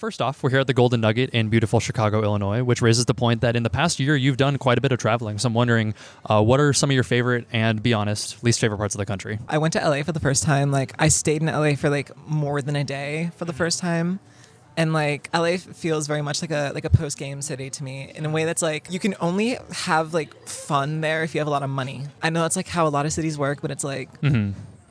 First off, we're here at the Golden Nugget in beautiful Chicago, Illinois, which raises the point that in the past year you've done quite a bit of traveling. So I'm wondering, uh, what are some of your favorite and, be honest, least favorite parts of the country? I went to LA for the first time. Like I stayed in LA for like more than a day for the first time. And like LA feels very much like a like a post game city to me in a way that's like you can only have like fun there if you have a lot of money. I know that's like how a lot of cities work, but it's like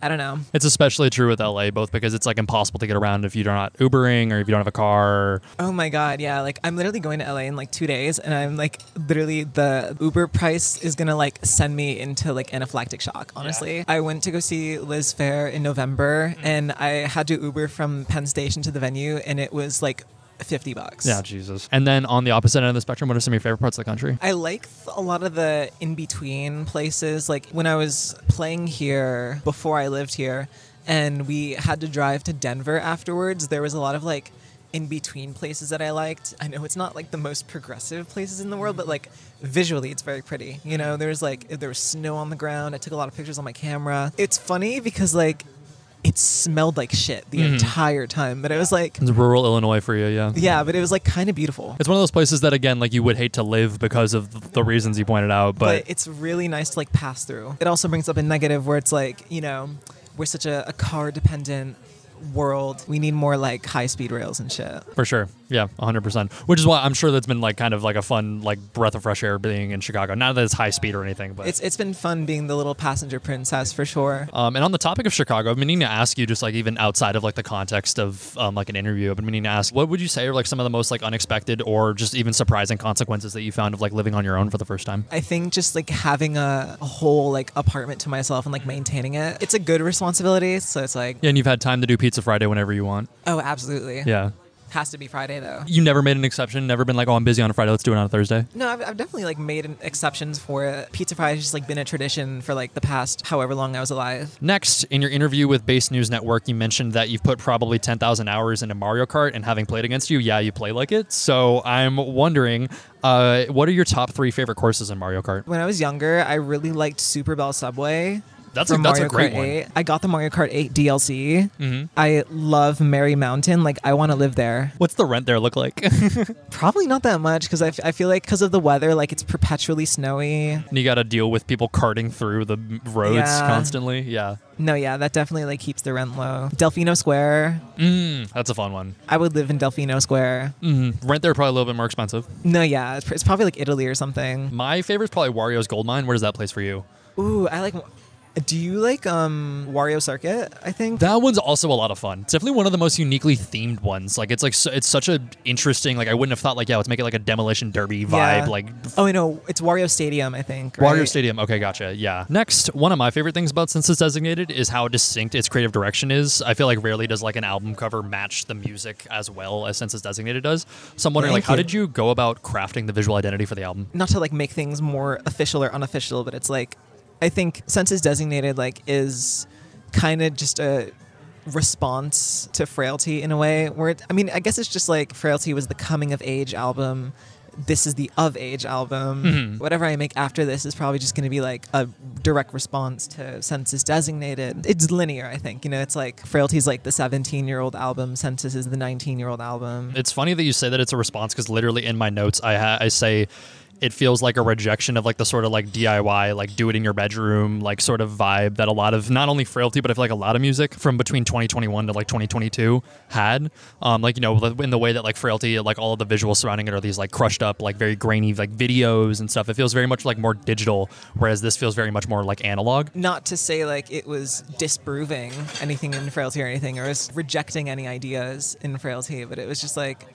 I don't know. It's especially true with LA, both because it's like impossible to get around if you're not Ubering or if you don't have a car. Oh my god, yeah. Like I'm literally going to LA in like two days, and I'm like literally the Uber price is gonna like send me into like anaphylactic shock. Honestly, I went to go see Liz Phair in November, mm. and I had to Uber from Penn Station to the venue, and it was like fifty bucks. Yeah, Jesus. And then on the opposite end of the spectrum, what are some of your favorite parts of the country? I like a lot of the in between places. Like when I was playing here before I lived here, and we had to drive to Denver afterwards, there was a lot of like in between places that I liked. I know it's not like the most progressive places in the world, but like visually it's very pretty. You know, there's like there was snow on the ground. I took a lot of pictures on my camera. It's funny because like it smelled like shit the mm-hmm. entire time, but it was like It's rural Illinois for you, yeah. yeah, but it was like kind of beautiful. It's one of those places that, again, like you would hate to live because of the reasons you pointed out, but, but, it's really nice to like pass through. It also brings up a negative where it's like, you know, we're such a, a car dependent world. We need more like high speed rails and shit. for sure, yeah, 100%. Which is why I'm sure that's been like kind of like a fun like breath of fresh air being in Chicago. Not that it's high speed or anything, but It's it's been fun being the little passenger princess for sure. Um, and on the topic of Chicago, I've been meaning to ask you, just like even outside of like the context of um, like an interview, I've been meaning to ask, what would you say are like some of the most like unexpected or just even surprising consequences that you found of like living on your own for the first time? I think just like having a, a whole like apartment to myself and like maintaining it, it's a good responsibility. So it's like, Yeah, and you've had time to do Pizza Friday whenever you want. oh, absolutely. Yeah. Has to be Friday though. You never made an exception, never been like, oh, I'm busy on a Friday, let's do it on a Thursday. No, I've, I've definitely like made an exceptions for it. Pizza Friday has just like been a tradition for like the past however long I was alive. Next, in your interview with Base News Network, you mentioned that you've put probably 10,000 hours into Mario Kart, and having played against you, yeah, you play like it. So I'm wondering, uh, what are your top three favorite courses in Mario Kart? When I was younger, I really liked Super Bell Subway. That's a- that's a Mario great Kart one. 8. I got the Mario Kart 8 DLC. Mhm. I love Merry Mountain. Like, I want to live there. What's the rent there look like? Probably not that much because I, f- I feel like because of the weather, like it's perpetually snowy. And you got to deal with people carting through the roads Yeah. constantly. Yeah. No, yeah, that definitely like keeps the rent low. Delfino Square. Mm, that's a fun one. I would live in Delfino Square. Mm, rent there probably a little bit more expensive. No, yeah, it's, pr- it's probably like Italy or something. My favorite is probably Wario's Gold Mine. Where does that place for you? Ooh, I like. Do you like um Wario Circuit? I think. That one's also a lot of fun. It's definitely one of the most uniquely themed ones. Like it's like so, it's such a interesting. Like I wouldn't have thought like yeah, let's make it like a demolition derby vibe. Yeah. Like Oh, I know. It's Wario Stadium, I think. Wario? Stadium. Okay, gotcha. Yeah. Next, one of my favorite things about Census Designated is how distinct its creative direction is. I feel like rarely does like an album cover match the music as well as Census Designated does. So I'm wondering, like, how did you go about crafting the visual identity for the album? Not to like make things more official or unofficial, but it's like I think Census Designated like is kind of just a response to Frailty in a way. Where it, I mean, I guess it's just like Frailty was the coming of age album. This is the of age album. Mhm. Whatever I make after this is probably just going to be like a direct response to Census Designated. It's linear, I think. You know, it's like Frailty's like the 17 year old album, Census is the 19 year old album. It's funny that you say that it's a response because literally in my notes I ha- I say it feels like a rejection of like the sort of like DIY like do it in your bedroom like sort of vibe that a lot of not only frailty but I feel like a lot of music from between 2021 to like 2022 had. Um like you know in the way that like frailty like all of the visuals surrounding it are these like crushed up like very grainy like videos and stuff it feels very much like more digital whereas this feels very much more like analog. Not to say like it was disproving anything in frailty or anything or was rejecting any ideas in frailty but it was just like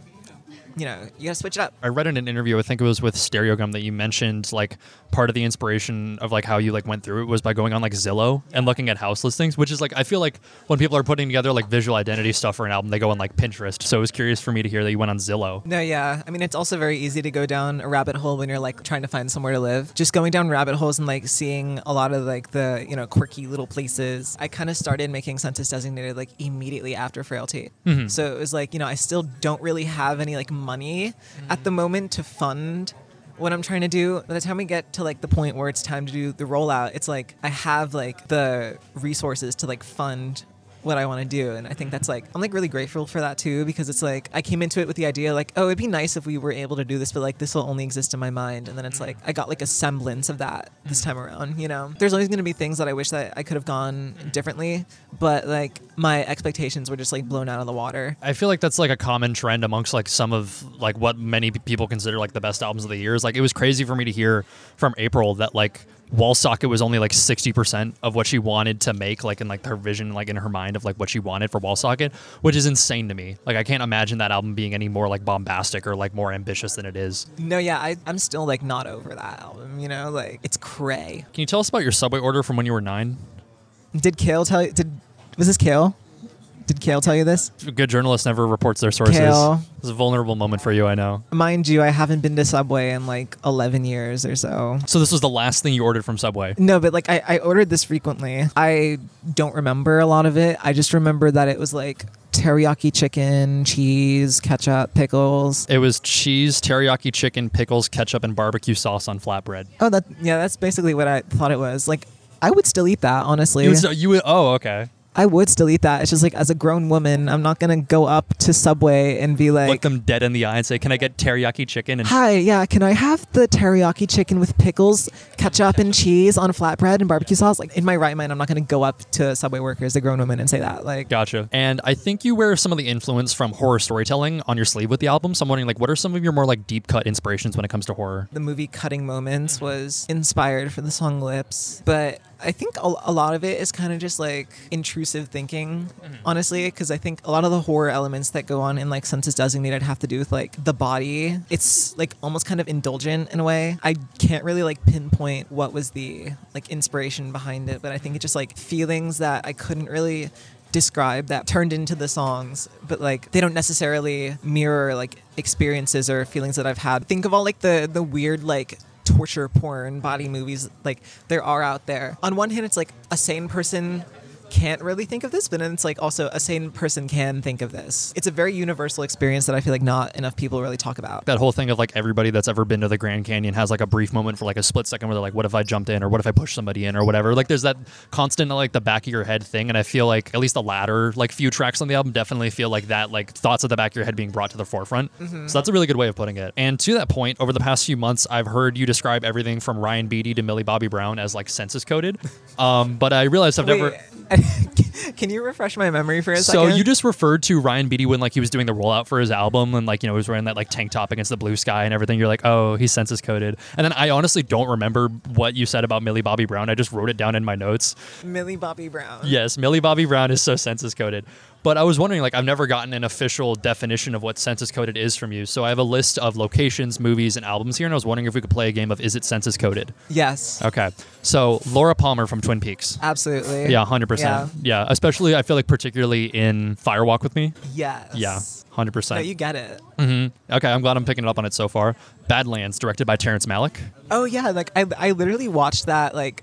you know you gotta switch it up I read in an interview, I think it was with Stereogum, that you mentioned like part of the inspiration of like how you like went through it was by going on like Zillow and looking at house listings, which is like I feel like when people are putting together like visual identity stuff for an album, they go on like Pinterest. So it was curious for me to hear that you went on Zillow. no yeah i mean it's also very easy to go down a rabbit hole when you're like trying to find somewhere to live just going down rabbit holes and like seeing a lot of like the you know quirky little places i kind of started making census designated like immediately after frailty Mhm. so it was like you know i still don't really have any like money at the mm. moment to fund what I'm trying to do. By the time we get to like the point where it's time to do the rollout, it's like I have like the resources to like fund what I want to do. And I think that's like I'm like really grateful for that too because it's like I came into it with the idea like, oh, it'd be nice if we were able to do this, but like this will only exist in my mind. And then it's like mm. I got like a semblance of that this mm. time around, you know. There's always gonna be things that I wish that I could have gone mm. differently, but like my expectations were just like blown out of the water. I feel like that's like a common trend amongst like some of like what many people consider like the best albums of the year. Is like it was crazy for me to hear from April that like Wall Socket was only like sixty percent of what she wanted to make, like in like her vision, like in her mind of like what she wanted for Wall Socket, which is insane to me. Like I can't imagine that album being any more like bombastic or like more ambitious than it is. No, yeah, I, I'm still like not over that album, you know, like it's cray. Can you tell us about your subway order from when you were nine? Did Kale tell you? Did was this Kale? Did Kale tell you this? A good journalist never reports their sources. Kale. It's a vulnerable moment for you, I know. Mind you, I haven't been to Subway in like 11 years or so. So this was the last thing you ordered from Subway. No, but like I, I ordered this frequently. I don't remember a lot of it. I just remember that it was like teriyaki chicken, cheese, ketchup, pickles. It was cheese, teriyaki chicken, pickles, ketchup, and barbecue sauce on flatbread. Oh, that yeah, that's basically what I thought it was. Like I would still eat that, honestly. You would, oh, okay. I would still eat that. It's just like as a grown woman, I'm not gonna go up to Subway and be like, Look them dead in the eye and say, "Can I get teriyaki chicken?" And Hi, yeah, can I have the teriyaki chicken with pickles, ketchup, and cheese on flatbread and barbecue sauce? Like in my right mind, I'm not gonna go up to Subway workers, a grown woman, and say that. Like, Gotcha. And I think you wear some of the influence from horror storytelling on your sleeve with the album. So I'm wondering, like, what are some of your more like deep cut inspirations when it comes to horror? the movie Cutting Moments was inspired for the song Lips, but I think a, a lot of it is kind of just like intrusive thinking, mm-hmm. honestly, because I think a lot of the horror elements that go on in like Census Designated have to do with like the body. It's like almost kind of indulgent in a way. I can't really like pinpoint what was the like inspiration behind it, but I think it's just like feelings that I couldn't really describe that turned into the songs but like they don't necessarily mirror like experiences or feelings that i've had think of all like the the weird like torture porn body movies like there are out there. On one hand it's like a sane person can't really think of this but then it's like also a sane person can think of this it's a very universal experience that i feel like not enough people really talk about That whole thing of like everybody that's ever been to the Grand Canyon has like a brief moment for like a split second where they're like, "What if I jumped in?" or "What if I pushed somebody in?" or whatever. Like, there's that constant like the back of your head thing, and I feel like at least the latter like few tracks on the album definitely feel like that like thoughts at the back of your head being brought to the forefront. So that's a really good way of putting it. And to that point, over the past few months, I've heard you describe everything from Ryan Beatty to Millie Bobby Brown as like census coded. Um, but I realized I've never. け can you refresh my memory for a So second you just referred to Ryan Beatty when like he was doing the rollout for his album and like you know he was wearing that like tank top against the blue sky and everything. You're like, oh, he's census coded. And then I honestly don't remember what you said about Millie Bobby Brown. I just wrote it down in my notes. millie bobby brown Yes, Millie Bobby Brown is so census coded. But I was wondering, like, I've never gotten an official definition of what census coded is from you. So I have a list of locations, movies, and albums here, and I was wondering if we could play a game of Is it census coded? yes Okay. So Laura Palmer from Twin Peaks. absolutely Yeah, hundred percent. Yeah, Uh, especially I feel like particularly in Firewalk with Me. yes Yeah, hundred percent. no you get it mm-hmm. Okay, I'm glad I'm picking it up on it so far. Badlands, directed by Terrence Malick. Oh yeah, like I I literally watched that like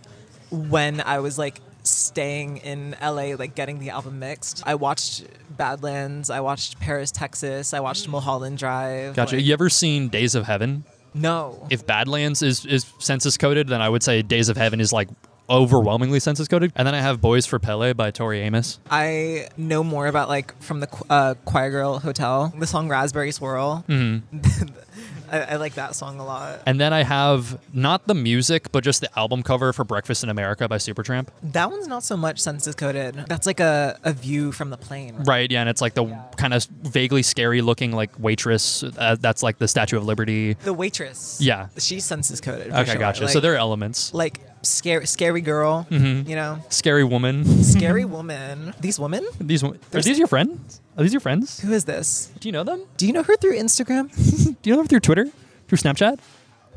when I was like staying in LA like getting the album mixed. I watched Badlands, I watched Paris, Texas, I watched Mulholland Drive. Gotcha. like- you ever seen Days of Heaven? no. If Badlands is is census coded, then I would say Days of Heaven is like overwhelmingly census coded. And then I have Boys for Pele by Tori Amos. I know more about like from the uh, Choir Girl Hotel, the song Raspberry Swirl. Mm-hmm. I, I like that song a lot. And then I have not the music, but just the album cover for Breakfast in America by Supertramp. That one's not so much census coded. That's like a, a view from the plane. Right, yeah, and it's like the kind of vaguely scary looking like waitress. Uh, that's like the Statue of Liberty. The waitress. Yeah. She's census coded. Okay, sure. gotcha. Like, so there are elements. like scary scary girl, Mhm. you know? Scary woman. Scary woman. These women? These wo- are these your friends? Are these your friends? Who is this? Do you know them? Do you know her through Instagram? Do you know her through Twitter? Through Snapchat?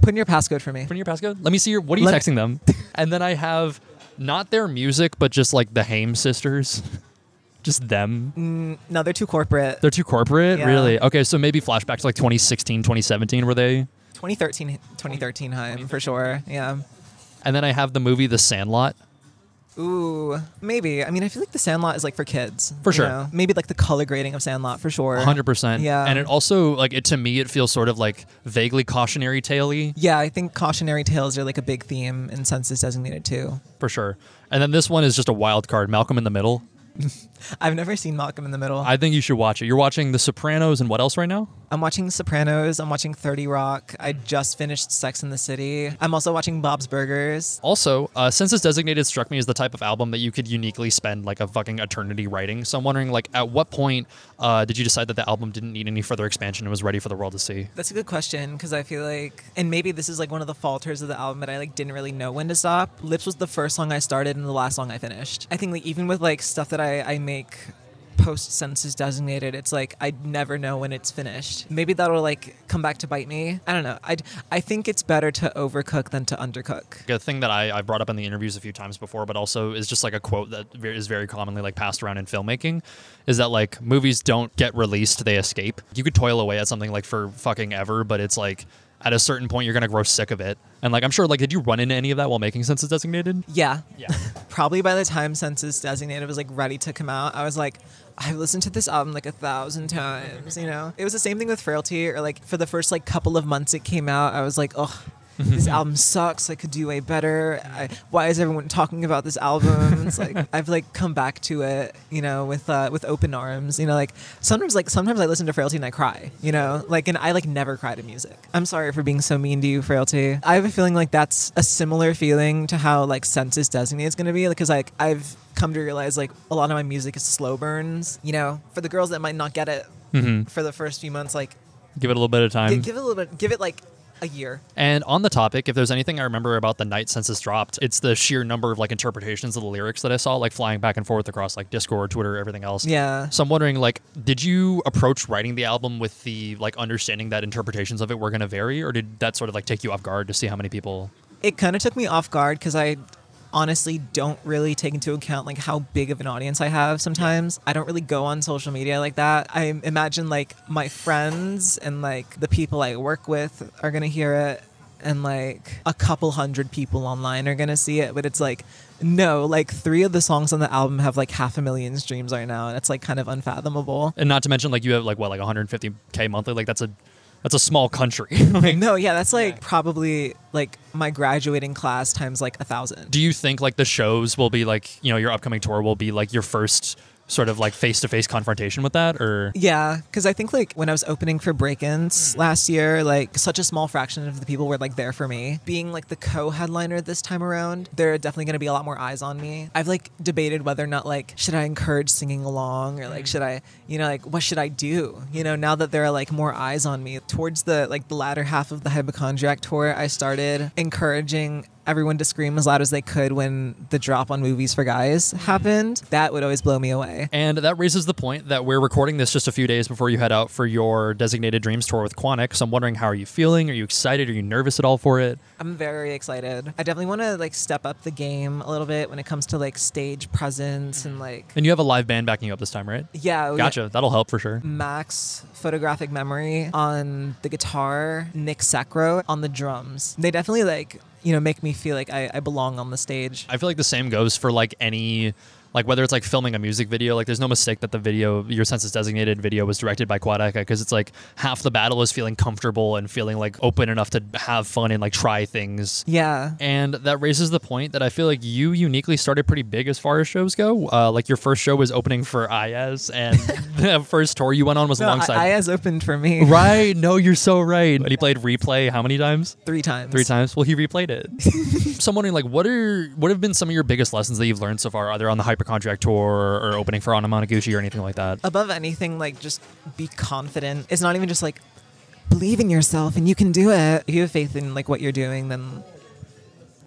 Put in your passcode for me. Put in your passcode. Let me see your. What are you Let- texting them? and then I have not their music, but just like the Haim sisters. just them. Mm, no, they're too corporate. They're too corporate, Yeah. really. Okay, so maybe flashback to like 2016, 2017, were they? 2013, 2013 Haim for sure. Yeah. And then I have the movie The Sandlot. Ooh, maybe. I mean, I feel like the Sandlot is like for kids. For sure. know? Maybe like the color grading of Sandlot for sure. hundred percent. Yeah. And it also like it to me it feels sort of like vaguely cautionary tale-y Yeah, I think cautionary tales are like a big theme in Census Designated too. for sure. And then this one is just a wild card, Malcolm in the Middle. I've never seen Malcolm in the Middle. I think you should watch it. You're watching The Sopranos and what else right now? I'm watching Sopranos. I'm watching 30 Rock. I just finished Sex in the City. I'm also watching Bob's Burgers. Also, uh, Census Designated struck me as the type of album that you could uniquely spend like a fucking eternity writing. So I'm wondering, like, at what point uh, did you decide that the album didn't need any further expansion and was ready for the world to see? That's a good question because I feel like, and maybe this is like one of the falters of the album, that I like didn't really know when to stop. Lips was the first song I started and the last song I finished. I think like even with like stuff that I, I make post census designated it's like I'd never know when it's finished maybe that'll like come back to bite me i don't know i i think it's better to overcook than to undercook A thing that I, I brought up in the interviews a few times before, but also is just like a quote that is very commonly like passed around in filmmaking, is that like movies don't get released, they escape. You could toil away at something like for fucking ever, but it's like at a certain point you're gonna grow sick of it. And like I'm sure like did you run into any of that while making Census Designated? yeah Yeah. probably by the time census designated was like ready to come out i was like i've listened to this album like a thousand times you know? It was the same thing with frailty or like for the first like couple of months it came out i was like oh this album sucks. I could do way better. I, why is everyone talking about this album? It's like i've like come back to it you know with uh with open arms you know like sometimes like sometimes i listen to frailty and i cry you know? Like and i like never cry to music. I'm sorry for being so mean to you frailty. I have a feeling like that's a similar feeling to how like census designated is going to be because like i've come to realize like a lot of my music is slow burns you know for the girls that might not get it Mm-hmm. for the first few months like Give it a little bit of time. gi- give it a little bit give it like a year And on the topic, if there's anything I remember about the night census dropped, it's the sheer number of like interpretations of the lyrics that I saw, like flying back and forth across like Discord, Twitter, everything else. yeah So I'm wondering, like, did you approach writing the album with the like understanding that interpretations of it were going to vary, or did that sort of like take you off guard to see how many people? it kind of took me off guard because I honestly don't really take into account like how big of an audience I have sometimes. I don't really go on social media like that. I imagine like my friends and like the people I work with are going to hear it and like a couple hundred people online are to see it, but it's like no, like 3 of the songs on the album have like half a million streams right now and it's like kind of unfathomable. And not to mention, like, you have like what, like 150k monthly. Like, that's a that's a small country. like, No, yeah, that's like probably like my graduating class times like a thousand. do you think like the shows will be like, you know, your upcoming tour will be like your first sort of like face to face confrontation with that, or Yeah, because I think like when I was opening for Brakence mm. last year, like such a small fraction of the people were like there for me. Being like the co-headliner this time around, there are definitely going to be a lot more eyes on me. I've like debated whether or not like should I encourage singing along or like mm. should I, you know, like what should I do? You know, now that there are like more eyes on me. Towards the like the latter half of the Hypochondriac tour, I started encouraging everyone to scream as loud as they could when the drop on movies for guys happened. That would always blow me away. And that raises the point that we're recording this just a few days before you head out for your designated dreams tour with Quannnic. So I'm wondering, how are you feeling? Are you excited? Are you nervous at all for it? I'm very excited. I definitely want to like step up the game a little bit when it comes to like stage presence and like And you have a live band backing you up this time, right? yeah, Gotcha. That'll help for sure. Max photographic memory on the guitar, Nick Sacro on the drums. They definitely like you know make me feel like I, I belong on the stage. I feel like the same goes for like any like whether it's like filming a music video like there's no mistake that the video your census designated video was directed by Quadeca, because it's like half the battle is feeling comfortable and feeling like open enough to have fun and like try things Yeah. and that raises the point that I feel like you uniquely started pretty big as far as shows go. Uh, like your first show was opening for Iyaz, and the first tour you went on was No, alongside. I has opened for me right? No, you're so right. And he played replay how many times? three times. Three times. Well, he replayed it. so I'm wondering, like, what are what have been some of your biggest lessons that you've learned so far, either on the Hypochondriac tour or opening for Anamanaguchi or anything like that? Above anything, like just be confident. It's not even just like believe in yourself and you can do it. If you have faith in like what you're doing, then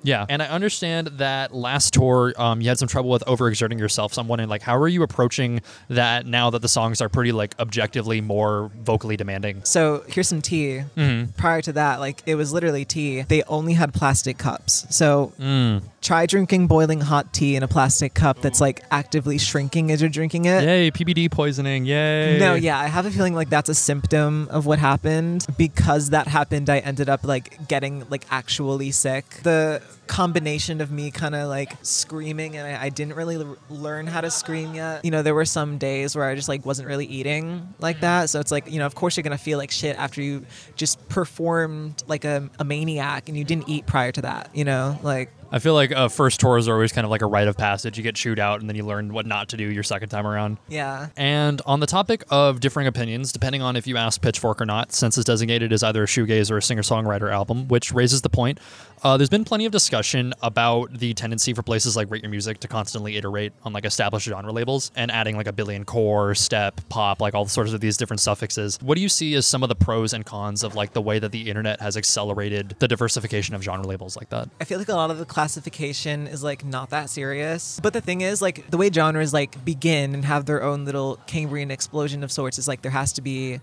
Yeah, and I understand that last tour um, you had some trouble with overexerting yourself. So I'm wondering, like, how are you approaching that now that the songs are pretty like objectively more vocally demanding? So here's some tea. Mm-hmm. Prior to that, like it was literally tea. They only had plastic cups. So Mm. Try drinking boiling hot tea in a plastic cup that's like actively shrinking as you're drinking it. Yay, PBD poisoning! Yay! No, yeah, I have a feeling like that's a symptom of what happened. Because that happened, I ended up like getting like actually sick. The combination of me kind of like screaming and I, I didn't really l- learn how to scream yet. You know, there were some days where I just like wasn't really eating like that. So it's like, you know, of course you're going to feel like shit after you just performed like a, a maniac and you didn't eat prior to that, you know? Like I feel like uh, first tours are always kind of like a rite of passage. You get chewed out, and then you learn what not to do your second time around. Yeah. And on the topic of differing opinions, depending on if you ask Pitchfork or not, Census Designated is either a shoegaze or a singer songwriter album, which raises the point. Uh, there's been plenty of discussion about the tendency for places like Rate Your Music to constantly iterate on like established genre labels and adding like a billion core, step, pop, like all sorts of these different suffixes. What do you see as some of the pros and cons of like the way that the internet has accelerated the diversification of genre labels like that? I feel like a lot of the classification is like not that serious. But the thing is, like the way genres like begin and have their own little Cambrian explosion of sorts is like there has to be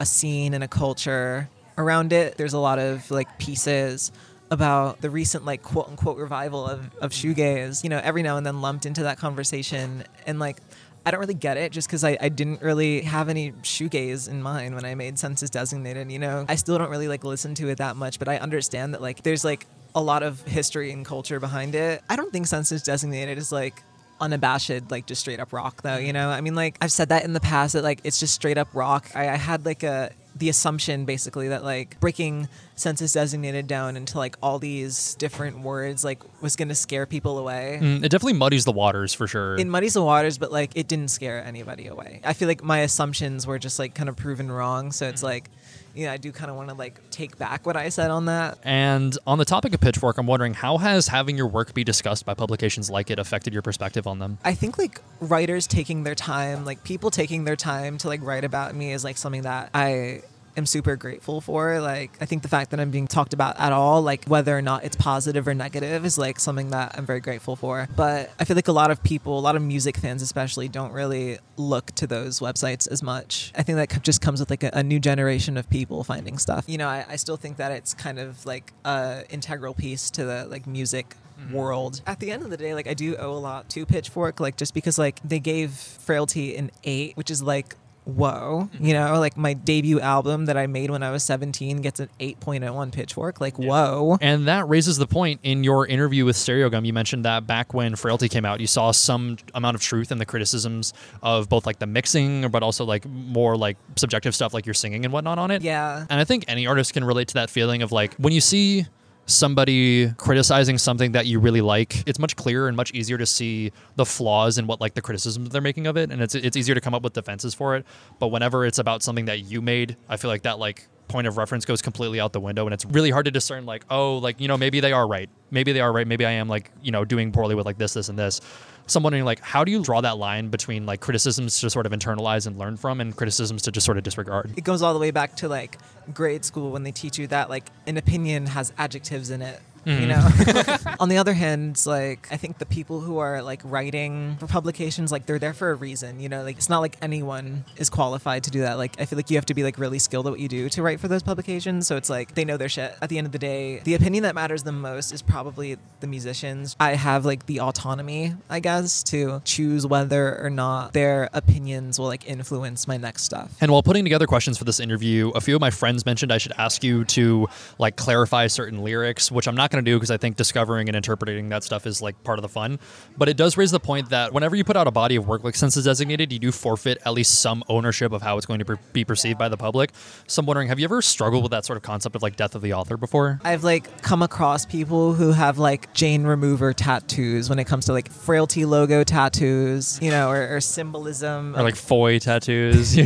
a scene and a culture around it. There's a lot of like pieces about the recent like quote unquote revival of, of shoegaze, you know, every now and then lumped into that conversation. And like I don't really get it just because I, I didn't really have any shoegaze in mind when I made census designated, you know. I still don't really like listen to it that much, but I understand that like there's like a lot of history and culture behind it. I don't think census designated is like unabashed like just straight up rock though you know i mean like i've said that in the past that like it's just straight up rock i, I had like a the assumption basically that like breaking census designated down into like all these different words like was gonna scare people away. Mm, it definitely muddies the waters for sure. it muddies the waters but like it didn't scare anybody away. I feel like my assumptions were just like kind of proven wrong so it's like you know i do kind of want to like take back what i said on that And on the topic of Pitchfork, I'm wondering how has having your work be discussed by publications like it affected your perspective on them? I think like writers taking their time, like people taking their time to like write about me is like something that I am super grateful for. Like I think the fact that I'm being talked about at all, like whether or not it's positive or negative is like something that I'm very grateful for. But I feel like a lot of people, a lot of music fans especially don't really look to those websites as much. I think that just comes with like a, a new generation of people finding stuff. You know, I, I still think that it's kind of like a integral piece to the like music mm-hmm. world. At the end of the day, like I do owe a lot to Pitchfork, like just because like they gave Frailty an eight, which is like whoa, you mm-hmm. know, like my debut album that I made when I was 17 gets an 8.0 on Pitchfork, like whoa. And that raises the point in your interview with Stereogum. You mentioned that back when Frailty came out, you saw some amount of truth in the criticisms of both like the mixing, but also like more like subjective stuff like your singing and whatnot on it. Yeah. And I think any artist can relate to that feeling of like when you see somebody criticizing something that you really like, it's much clearer and much easier to see the flaws in what like the criticisms they're making of it, and it's it's easier to come up with defenses for it. But whenever it's about something that you made, I feel like that like point of reference goes completely out the window and it's really hard to discern like oh like you know maybe they are right. Maybe they are right. Maybe i am like you know doing poorly with like this this and this so i'm wondering like how do you draw that line between like criticisms to sort of internalize and learn from and criticisms to just sort of disregard It goes all the way back to like grade school when they teach you that like an opinion has adjectives in it. You mm-hmm. know. On the other hand, like I think the people who are like writing for publications, like they're there for a reason. You know, like it's not like anyone is qualified to do that. Like I feel like you have to be like really skilled at what you do to write for those publications. So it's like they know their shit. At the end of the day, the opinion that matters the most is probably the musicians. I have like the autonomy, I guess, to choose whether or not their opinions will like influence my next stuff. And while putting together questions for this interview, a few of my friends mentioned I should ask you to like clarify certain lyrics, which I'm not going to do because I think discovering and interpreting that stuff is like part of the fun. But it does raise the point that whenever you put out a body of work like Census Designated, you do forfeit at least some ownership of how it's going to per- be perceived by the public. So I'm wondering, have you ever struggled with that sort of concept of like death of the author before? I've like come across people who have like Jane remover tattoos when it comes to like frailty logo tattoos, you know, or, or symbolism. Or like foy tattoos?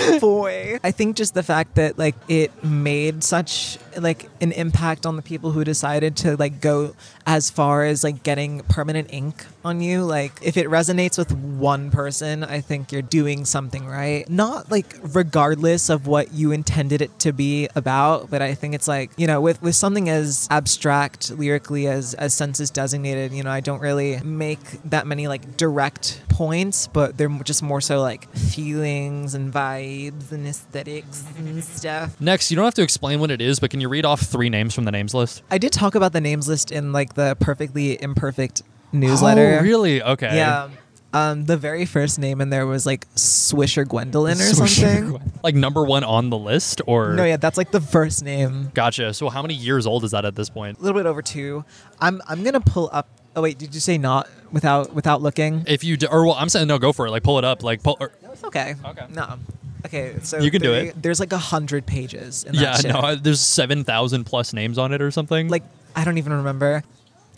boy. I think just the fact that like it made such like an impact on the people who decided to like go as far as like getting permanent ink on you. Like if it resonates with one person, I think you're doing something right. Not like regardless of what you intended it to be about, but I think it's like, you know, with with something as abstract lyrically as as census designated, you know, I don't really make that many like direct points, but they're just more so like feelings and vibes and aesthetics and mm-hmm. stuff. Next, you don't have to explain what it is, but can you read off three names from the names list? I did talk about the names list in like the perfectly imperfect newsletter. Oh, really? Okay. Yeah. Um, the very first name in there was like Swisher Gwendolyn or Swisher something. Gwen- Like number one on the list, or No, yeah, that's like the first name. Gotcha. So how many years old is that at this point? A little bit over two. I'm I'm gonna pull up. Oh wait, did you say not without without looking? If you do, or well, I'm saying no, go for it. Like pull it up. Like pull. Or, No, it's okay. Okay. No. Okay, so You can do it. There's like a hundred pages. In that yeah, shit. no. There's seven thousand plus names on it or something. Like I don't even remember.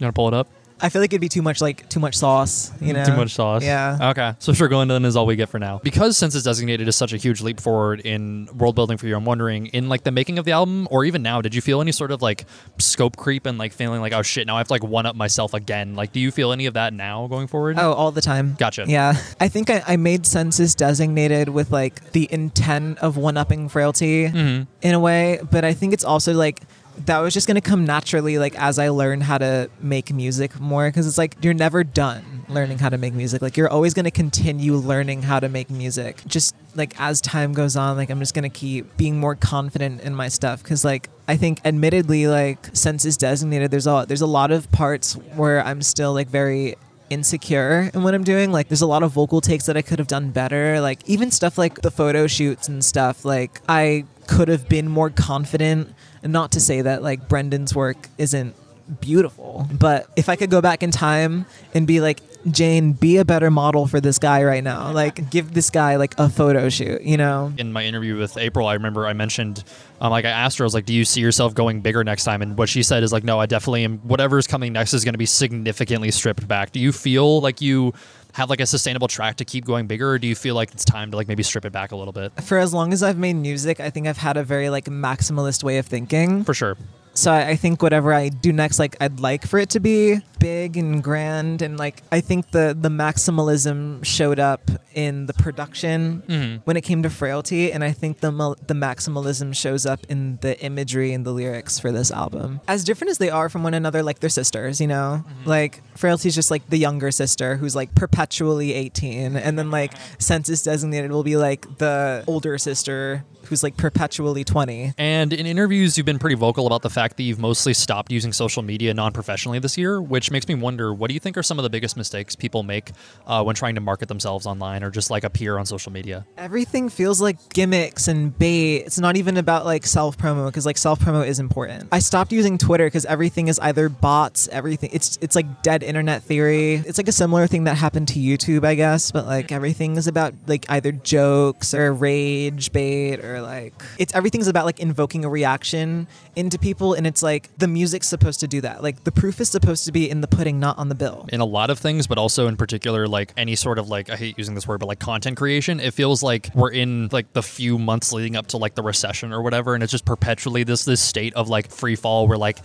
You want to pull it up? I feel like it'd be too much like too much sauce, you know. Too much sauce. Yeah. Okay. So sure, Glendon is all we get for now. Because Census Designated is such a huge leap forward in world building for you, I'm wondering, in like the making of the album, or even now, did you feel any sort of like scope creep and like feeling like, oh shit, now I have to like one up myself again? Like, do you feel any of that now going forward? Oh, all the time. Gotcha. Yeah. I think I, I made census designated with like the intent of one upping frailty Mhm. in a way, but I think it's also like that was just going to come naturally like as I learned how to make music more because it's like you're never done learning how to make music. Like you're always going to continue learning how to make music. Just like as time goes on, like I'm just going to keep being more confident in my stuff cuz like I think admittedly like census designated there's a there's a lot of parts where I'm still like very insecure in what I'm doing. Like there's a lot of vocal takes that I could have done better. Like even stuff like the photo shoots and stuff, like I could have been more confident. And not to say that like Brendan's work isn't beautiful, but if I could go back in time and be like, Jane, be a better model for this guy right now. Like give this guy like a photo shoot, you know? in my interview with April, I remember I mentioned, um, like I asked her, I was like, "Do you see yourself going bigger next time?" And what she said is like, "No, I definitely am. Whatever's coming next is going to be significantly stripped back." Do you feel like you have like a sustainable track to keep going bigger, or do you feel like it's time to like maybe strip it back a little bit? For as long as I've made music, I think I've had a very like maximalist way of thinking. For sure. So I, I think whatever I do next, like I'd like for it to be big and grand, and like I think the the maximalism showed up in the production Mhm. when it came to frailty, and I think the the maximalism shows up in the imagery and the lyrics for this album. As different as they are from one another, like they're sisters, you know. Like frailty's just like the younger sister who's like perpetually 18, and then like census designated will be like the older sister who's like perpetually 20. And in interviews, you've been pretty vocal about the fact that you've mostly stopped using social media non professionally this year, which makes me wonder what do you think are some of the biggest mistakes people make uh, when trying to market themselves online or just like appear on social media? Everything feels like gimmicks and bait. It's not even about like self promo because like self promo is important. I stopped using Twitter because everything is either bots, everything. It's it's like dead internet theory. It's like a similar thing that happened to YouTube, I guess, but like everything is about like either jokes or rage bait or like it's everything's about like invoking a reaction into people and it's like the music's supposed to do that. Like the proof is supposed to be in the pudding, not on the bill. in a lot of things, but also in particular, like any sort of like I hate using this word, but like content creation. It feels like we're in like the few months leading up to like the recession or whatever, and it's just perpetually this this state of like free fall where like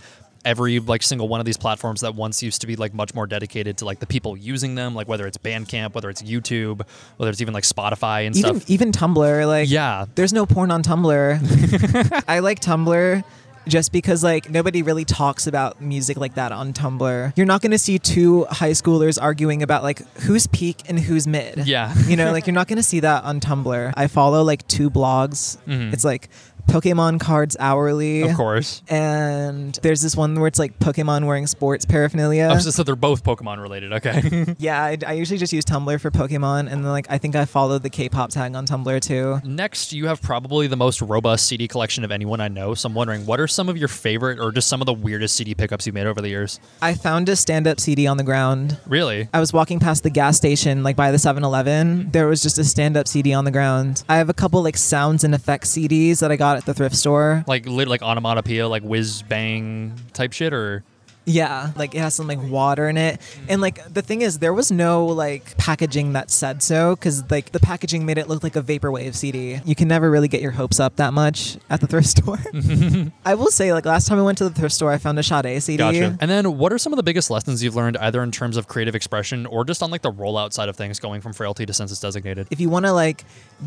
every like single one of these platforms that once used to be like much more dedicated to like the people using them, like whether it's Bandcamp, whether it's YouTube, whether it's even like Spotify and Even stuff. even Tumblr, like Yeah. There's no porn on Tumblr. I like Tumblr just because like nobody really talks about music like that on Tumblr. You're not going to see two high schoolers arguing about like who's peak and who's mid. Yeah. You know, like you're not going to see that on Tumblr. I follow like two blogs. Mhm. It's like Pokemon cards hourly. Of course. And there's this one where it's like Pokemon wearing sports paraphernalia. Oh, so, so they're both Pokemon related. Okay. yeah, I, I usually just use Tumblr for Pokemon, and then like I think I followed the K-pop tag on Tumblr too. Next, you have probably the most robust CD collection of anyone I know. So I'm wondering, what are some of your favorite or just some of the weirdest CD pickups you've made over the years? I found a stand-up CD on the ground. Really? I was walking past the gas station, like by the 7-Eleven. There was just a stand-up CD on the ground. I have a couple like sounds and effects CDs that I got at the thrift store. Like like onomatopoeia, like whiz bang type shit, or Yeah, like it has some like water in it. And like the thing is, there was no like packaging that said so because like the packaging made it look like a vaporwave CD. You can never really get your hopes up that much at the thrift store. I will say, like last time I went to the thrift store, I found a Sade CD. gotcha. And then, what are some of the biggest lessons you've learned, either in terms of creative expression or just on like the rollout side of things, going from frailty to census designated? if you want to like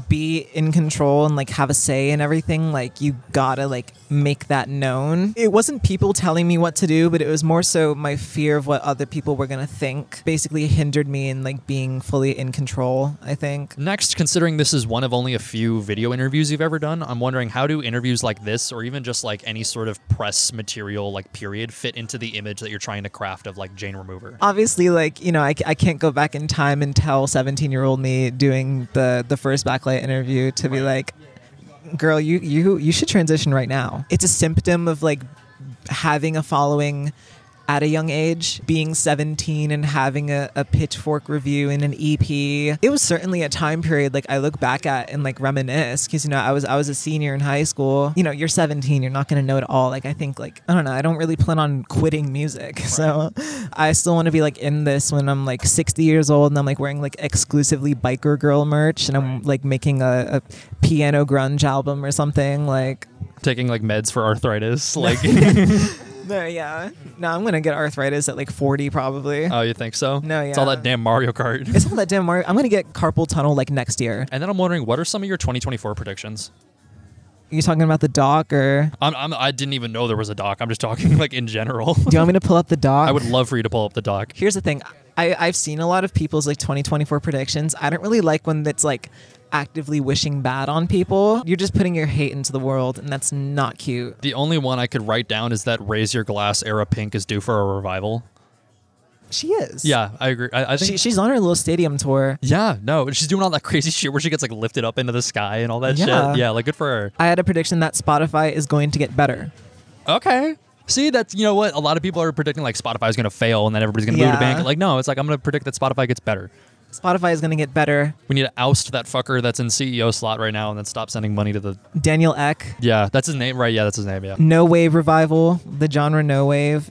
be in control and like have a say in everything like you gotta like make that known it wasn't people telling me what to do but it was more so my fear of what other people were gonna think basically hindered me in like being fully in control i think. Next, considering this is one of only a few video interviews you've ever done, I'm wondering how do interviews like this, or even just like any sort of press material, like period, fit into the image that you're trying to craft of like Jane Remover? obviously like you know I, I can't go back in time and tell 17 year old me doing the the first backlight interview to be like girl you you you should transition right now. It's a symptom of like having a following at a young age, being 17 and having a, a pitchfork review in an EP. It was certainly a time period like I look back at and like reminisce because you know I was I was a senior in high school. You know, you're 17, you're not gonna know it all. Like I think like I don't know, I don't really plan on quitting music, so I still want to be like in this when I'm like 60 years old and I'm like wearing like exclusively biker girl merch and I'm like making a, a piano grunge album or something like. Taking like meds for arthritis. Like, No, yeah. No, I'm gonna get arthritis at like 40 probably. oh, you think so? No, It's all yeah. that damn Mario Kart. it's all that damn Mario. I'm gonna get carpal tunnel like next year. and then I'm wondering, what are some of your 2024 predictions? Are you talking about the dock or I'm, I'm, I didn't even know there was a doc. I'm just talking like in general. do you want me to pull up the doc? I would love for you to pull up the doc. Here's the thing. I, I've seen a lot of people's like 2024 predictions. I don't really like when it's like actively wishing bad on people. You're just putting your hate into the world, and that's not cute. The only one I could write down is that Raise Your Glass era Pink is due for a revival. She is. Yeah, I agree. I, I think. She, she's on her little stadium tour. yeah, no, she's doing all that crazy shit where she gets like lifted up into the sky and all that Yeah. shit. Yeah, like good for her. I had a prediction that Spotify is going to get better. Okay. See, that's you know what a lot of people are predicting like Spotify is going to fail and then everybody's going to move to Yeah. bank. Like no, it's like I'm going to predict that Spotify gets better. Spotify is going to get better. We need to oust that fucker that's in CEO slot right now and then stop sending money to the. Daniel Ek, Yeah, that's his name, right? Yeah, that's his name. Yeah. No Wave Revival, the genre No Wave.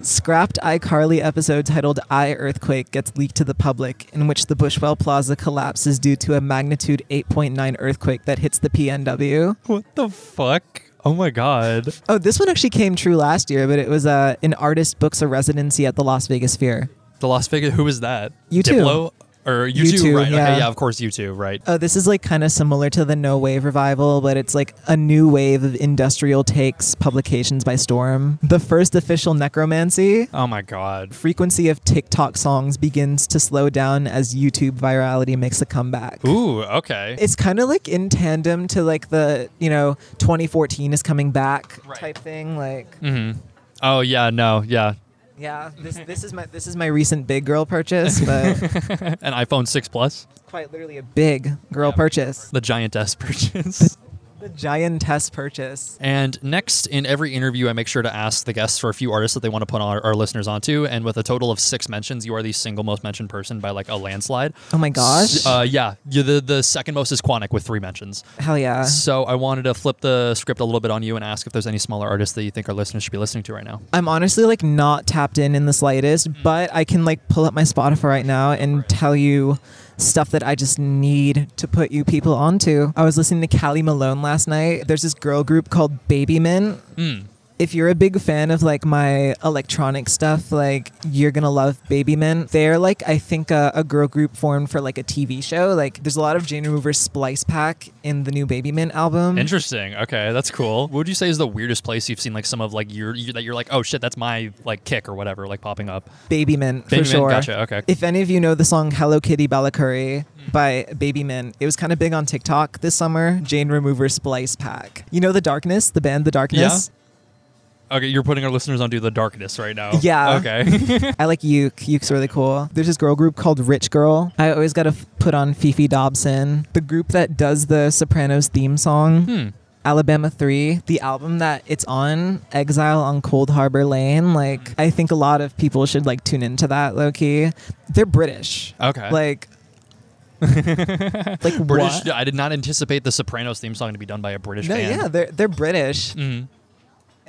Scrapped iCarly episode titled I Earthquake gets leaked to the public, in which the Bushwell Plaza collapses due to a magnitude 8.9 earthquake that hits the PNW. What the fuck? Oh my god. Oh, this one actually came true last year, but it was uh, an artist books a residency at the Las Vegas Sphere. The Las Vegas. Who is that? U2. Diplo or you U2, two? Right. yeah. Okay. Yeah. Of course, you two. Right. Oh, this is like kind of similar to the No Wave revival, but it's like a new wave of industrial takes publications by storm. The first official necromancy Oh my god. frequency of TikTok songs begins to slow down as YouTube virality makes a comeback. Ooh. Okay. It's kind of like in tandem to like the, you know, 2014 is coming back Right. type thing. Like, mm-hmm. Oh yeah. No. Yeah. Yeah, this this is my this is my recent big girl purchase, but An iPhone six plus. quite literally a big girl Yeah. purchase. The giantess purchase. The giantess purchase. And next, in every interview, I make sure to ask the guests for a few artists that they want to put our, our listeners onto. And with a total of six mentions, you are the single most mentioned person by like a landslide. Oh my gosh. Uh, yeah, you the the second most is Quannnic with three mentions. Hell yeah. So I wanted to flip the script a little bit on you and ask if there's any smaller artists that you think our listeners should be listening to right now. I'm honestly like not tapped in in the slightest, but I can like pull up my Spotify right now and tell you stuff that I just need to put you people onto. I was listening to Callie Malone last night. There's this girl group called Baby Mint. Mm. If you're a big fan of like my electronic stuff, like you're gonna love Baby Mint. They're like I think a, a girl group formed for like a TV show. Like there's a lot of Jane Remover Splice Pack in the new Baby Mint album. Interesting. Okay, that's cool. What would you say is the weirdest place you've seen like some of like your, you that you're like, oh shit, that's my like kick or whatever, like popping up? Baby Mint Baby for sure. Gotcha. Okay. If any of you know the song Hello Kitty Mm. by Baby Mint, it was kind of big on TikTok this summer. Jane Remover Splice Pack. You know The Darkness, the band The Darkness? Okay, you're putting our listeners onto the darkness right now. Yeah. Okay. I like Uke. Uke's really cool. There's this girl group called Rich Girl. I always got to f- put on Fefe Dobson, the group that does the Sopranos theme song. hmm. Alabama 3, the album that it's on, Exile on Cold Harbor Lane. Like, I think a lot of people should like tune into that low key. They're British. Okay. Like, like British. what? I did not anticipate the Sopranos theme song to be done by a British No, band. yeah, they're they're British. Mhm.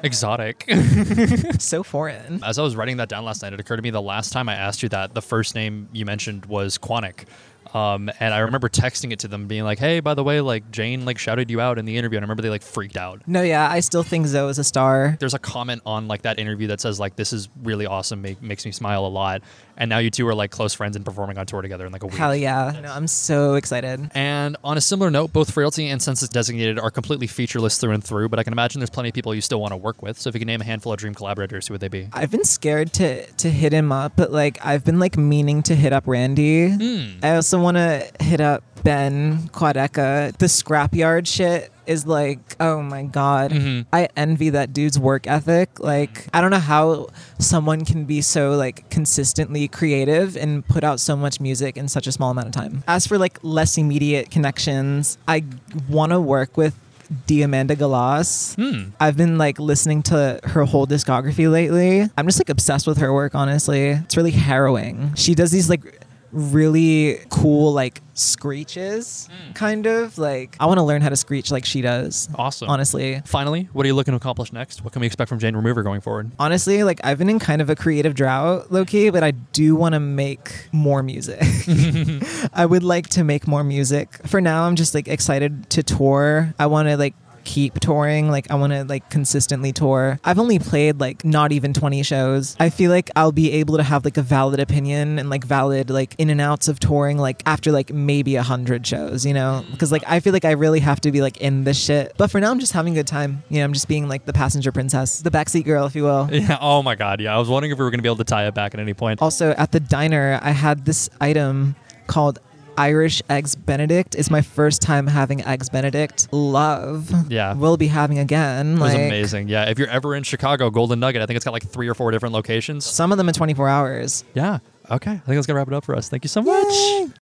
Exotic. so foreign. As I was writing that down last night, it occurred to me the last time I asked you that, the first name you mentioned was Quannnic. Um, and I remember texting it to them, being like, "Hey, by the way, like Jane like shouted you out in the interview." And I remember they like freaked out. No, yeah, I still think Zoe is a star. There's a comment on like that interview that says like, "This is really awesome, make, makes me smile a lot." And now you two are like close friends and performing on tour together in like a week. Hell yeah. No, I'm so excited. And on a similar note, both Frailty and Census Designated are completely featureless through and through, but I can imagine there's plenty of people you still want to work with. So if you can name a handful of dream collaborators, who would they be? I've been scared to to hit him up, but like I've been like meaning to hit up Randy. Hmm. I also want to hit up Ben Quadeca. The scrapyard shit is like, oh my god. Mhm. I envy that dude's work ethic. Like, I don't know how someone can be so like consistently creative and put out so much music in such a small amount of time. As for like less immediate connections, I want to work with Diamanda Galas. Hmm. I've been like listening to her whole discography lately. I'm just like obsessed with her work, honestly. It's really harrowing. She does these like really cool like screeches hmm. kind of like I want to learn how to screech like she does. Awesome. Honestly. Finally, what are you looking to accomplish next? What can we expect from Jane Remover going forward? Honestly, like I've been in kind of a creative drought, low key, but I do want to make more music. I would like to make more music. For now, I'm just like excited to tour. I want to like keep touring like i want to like consistently tour i've only played like not even 20 shows i feel like i'll be able to have like a valid opinion and like valid like in and outs of touring like after like maybe a hundred shows you know because like i feel like i really have to be like in this shit but for now i'm just having a good time you know i'm just being like the passenger princess the backseat girl if you will Yeah. Oh my God. Yeah. I was wondering if we were going to be able to tie it back at any point. also at the diner i had this item called irish eggs benedict it's my first time having eggs benedict love Yeah. we'll be having again It was like amazing. Yeah. If you're ever in Chicago, Golden Nugget, I think it's got like three or four different locations. some of them in 24 hours Yeah. Okay. I think that's going to wrap it up for us. Thank you so much.